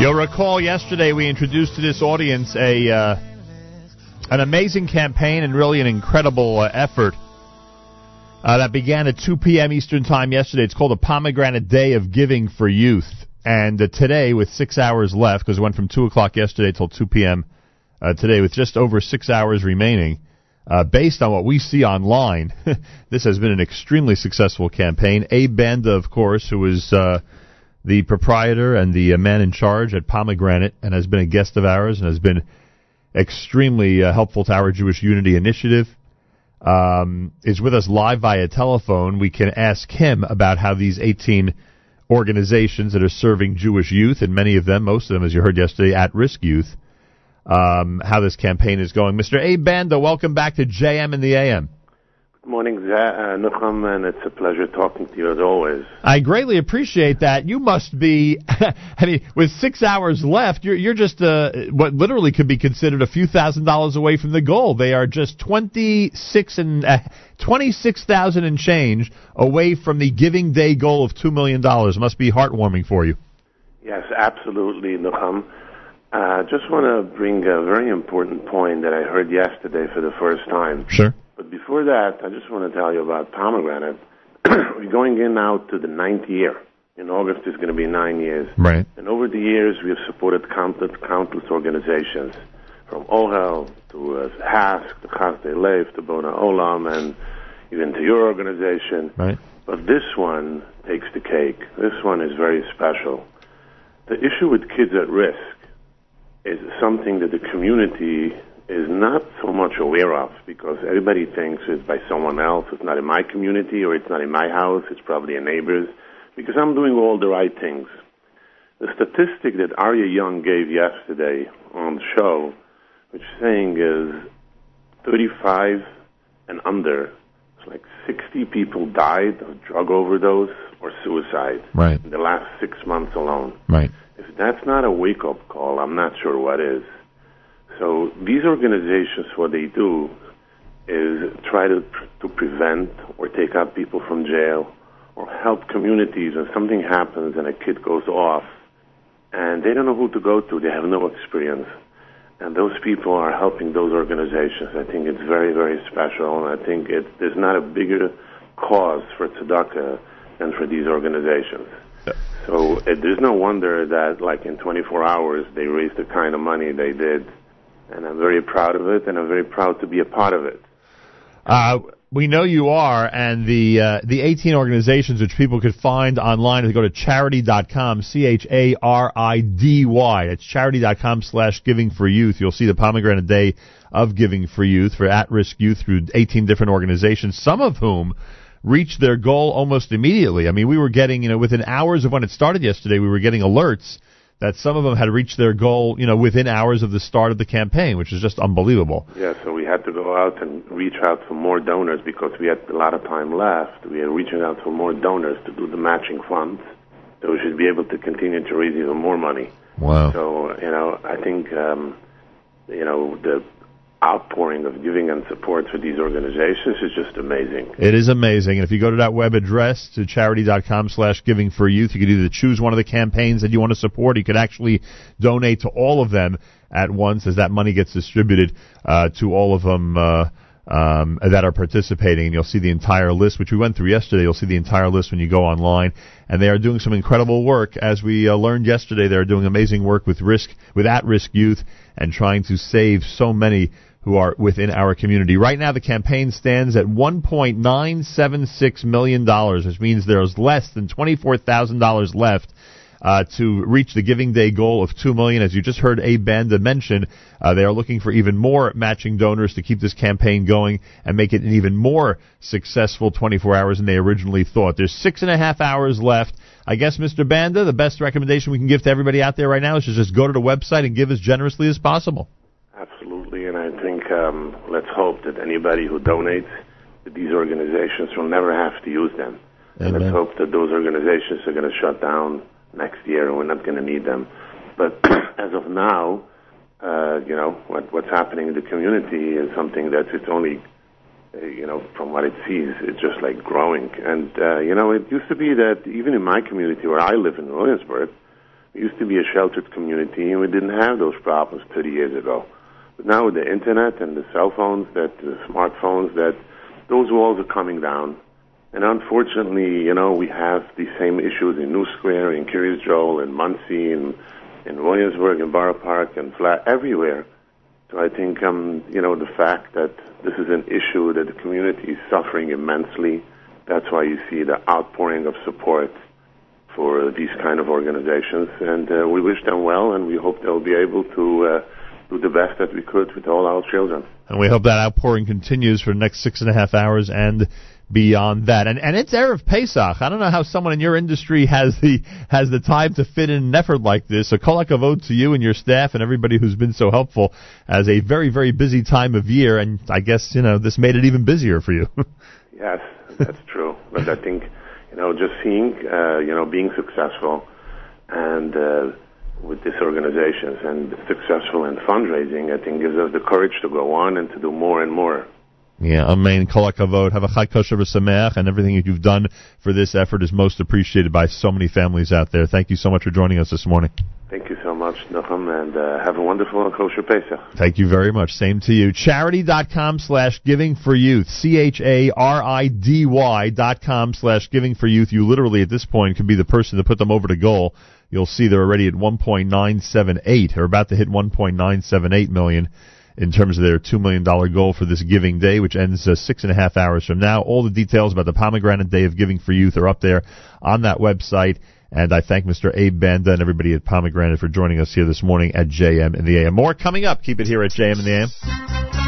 You'll recall yesterday we introduced to this audience a uh, an amazing campaign and really an incredible uh, effort uh, that began at 2 p.m. Eastern Time yesterday. It's called the Pomegranate Day of Giving for Youth. And uh, today, with six hours left, because it went from 2 o'clock yesterday till 2 p.m. Uh, today, with just over six hours remaining, uh, based on what we see online, this has been an extremely successful campaign. Abe Banda, of course, who is the proprietor and the uh, man in charge at Pomegranate and has been a guest of ours and has been extremely uh, helpful to our Jewish Unity Initiative, um, is with us live via telephone. We can ask him about how these 18 organizations that are serving Jewish youth, and many of them, most of them, as you heard yesterday, at-risk youth, um, how this campaign is going. Mr. Abe Banda, welcome back to JM in the AM. Good morning, uh, Nachum, and it's a pleasure talking to you as always. I greatly appreciate that. You must be, I mean, with six hours left, you're you're just uh, what literally could be considered a few thousand dollars away from the goal. They are just twenty six and uh, twenty six thousand and change away from the Giving Day goal of two million dollars. Must be heartwarming for you. Yes, absolutely, Nachum. I uh, just want to bring a very important point that I heard yesterday for the first time. Sure. But before that, I just want to tell you about pomegranate. We're going in now to the ninth year. In August, it's going to be nine years. Right. And over the years, we have supported countless, countless organizations, from OHEL to uh, HASC to Chasdei Lev to Bonei Olam, and even to your organization. Right. But this one takes the cake. This one is very special. The issue with kids at risk is something that the community is not so much aware of because everybody thinks it's by someone else. It's not in my community or it's not in my house. It's probably a neighbor's because I'm doing all the right things. The statistic that Aryeh Young gave yesterday on the show, which saying is 35 and under, it's like 60 people died of drug overdose or suicide right. in the last six months alone. Right. If that's not a wake up call, I'm not sure what is. So these organizations, what they do is try to to prevent or take out people from jail or help communities when something happens and a kid goes off and they don't know who to go to. They have no experience. And those people are helping those organizations. I think it's very, very special. And I think it, there's not a bigger cause for tzedakah than for these organizations. So it, there's no wonder that, like in 24 hours, they raised the kind of money they did and I'm very proud of it, and I'm very proud to be a part of it. Uh, we know you are, and the uh, the 18 organizations which people could find online, if they go to charidy.com, C H A R I D Y. It's charidy.com slash giving for youth. You'll see the pomegranate day of giving for youth, for at risk youth through 18 different organizations, some of whom reached their goal almost immediately. I mean, we were getting, you know, within hours of when it started yesterday, we were getting alerts that some of them had reached their goal, you know, within hours of the start of the campaign, which is just unbelievable. Yeah, so we had to go out and reach out for more donors because we had a lot of time left. We are reaching out for more donors to do the matching funds, so we should be able to continue to raise even more money. Wow. So, you know, I think, um, you know, the outpouring of giving and support for these organizations is just amazing. It is amazing. And if you go to that web address to charidy.com slash giving for youth, you could either choose one of the campaigns that you want to support. You could actually donate to all of them at once as that money gets distributed uh, to all of them. Uh, um, that are participating, and you'll see the entire list, which we went through yesterday. You'll see the entire list when you go online, and they are doing some incredible work. As we uh, learned yesterday, they're doing amazing work with risk, with at-risk youth, and trying to save so many who are within our community. Right now, the campaign stands at $1.976 million, which means there's less than $24,000 left uh, to reach the Giving Day goal of 2 million. As you just heard Abe Banda mention, uh, they are looking for even more matching donors to keep this campaign going and make it an even more successful 24 hours than they originally thought. There's six and a half hours left. I guess, Mr. Banda, the best recommendation we can give to everybody out there right now is to just go to the website and give as generously as possible. Absolutely, and I think um, let's hope that anybody who donates to these organizations will never have to use them. Amen. Let's hope that those organizations are going to shut down next year and we're not going to need them. But as of now, uh, you know, what, what's happening in the community is something that it's only, uh, you know, from what it sees, it's just like growing. And, uh, you know, it used to be that even in my community where I live in Williamsburg, We used to be a sheltered community, and we didn't have those problems 30 years ago. But now with the internet and the cell phones, that the smartphones, that those walls are coming down. And unfortunately, you know, we have the same issues in New Square, in Kiryas Joel, in Monsey, in, in Williamsburg, in Borough Park, and Flat, everywhere. So I think, um, you know, the fact that this is an issue that the community is suffering immensely, that's why you see the outpouring of support for these kind of organizations. And uh, we wish them well, and we hope they'll be able to uh, do the best that we could with all our children. And we hope that outpouring continues for the next six and a half hours and beyond that. And and it's Erev Pesach. I don't know how someone in your industry has the has the time to fit in an effort like this. So kol hakavod to you and your staff and everybody who's been so helpful as a very very busy time of year. And I guess you know this made it even busier for you. yes, that's true. But I think you know just seeing uh, you know being successful and. Uh, with these organizations and successful in fundraising, I think gives us the courage to go on and to do more and more. Yeah, Amen. Kol hakavod. Have a chag kosher v'sameach, and everything that you've done for this effort is most appreciated by so many families out there. Thank you so much for joining us this morning. Thank you so much, Nachum, and uh, have a wonderful and kosher Pesach. Thank you very much. Same to you. Charidy.com slash giving for youth. C-H-A-R-I-D-Y dot com slash giving for youth. You literally at this point could be the person to put them over to goal. You'll see they're already at 1.978. They're about to hit 1.978 million in terms of their $2 million goal for this Giving Day, which ends uh, six and a half hours from now. All the details about the Pomegranate Day of Giving for Youth are up there on that website. And I thank Mr. Abe Banda and everybody at Pomegranate for joining us here this morning at JM in the AM. More coming up. Keep it here at JM in the AM.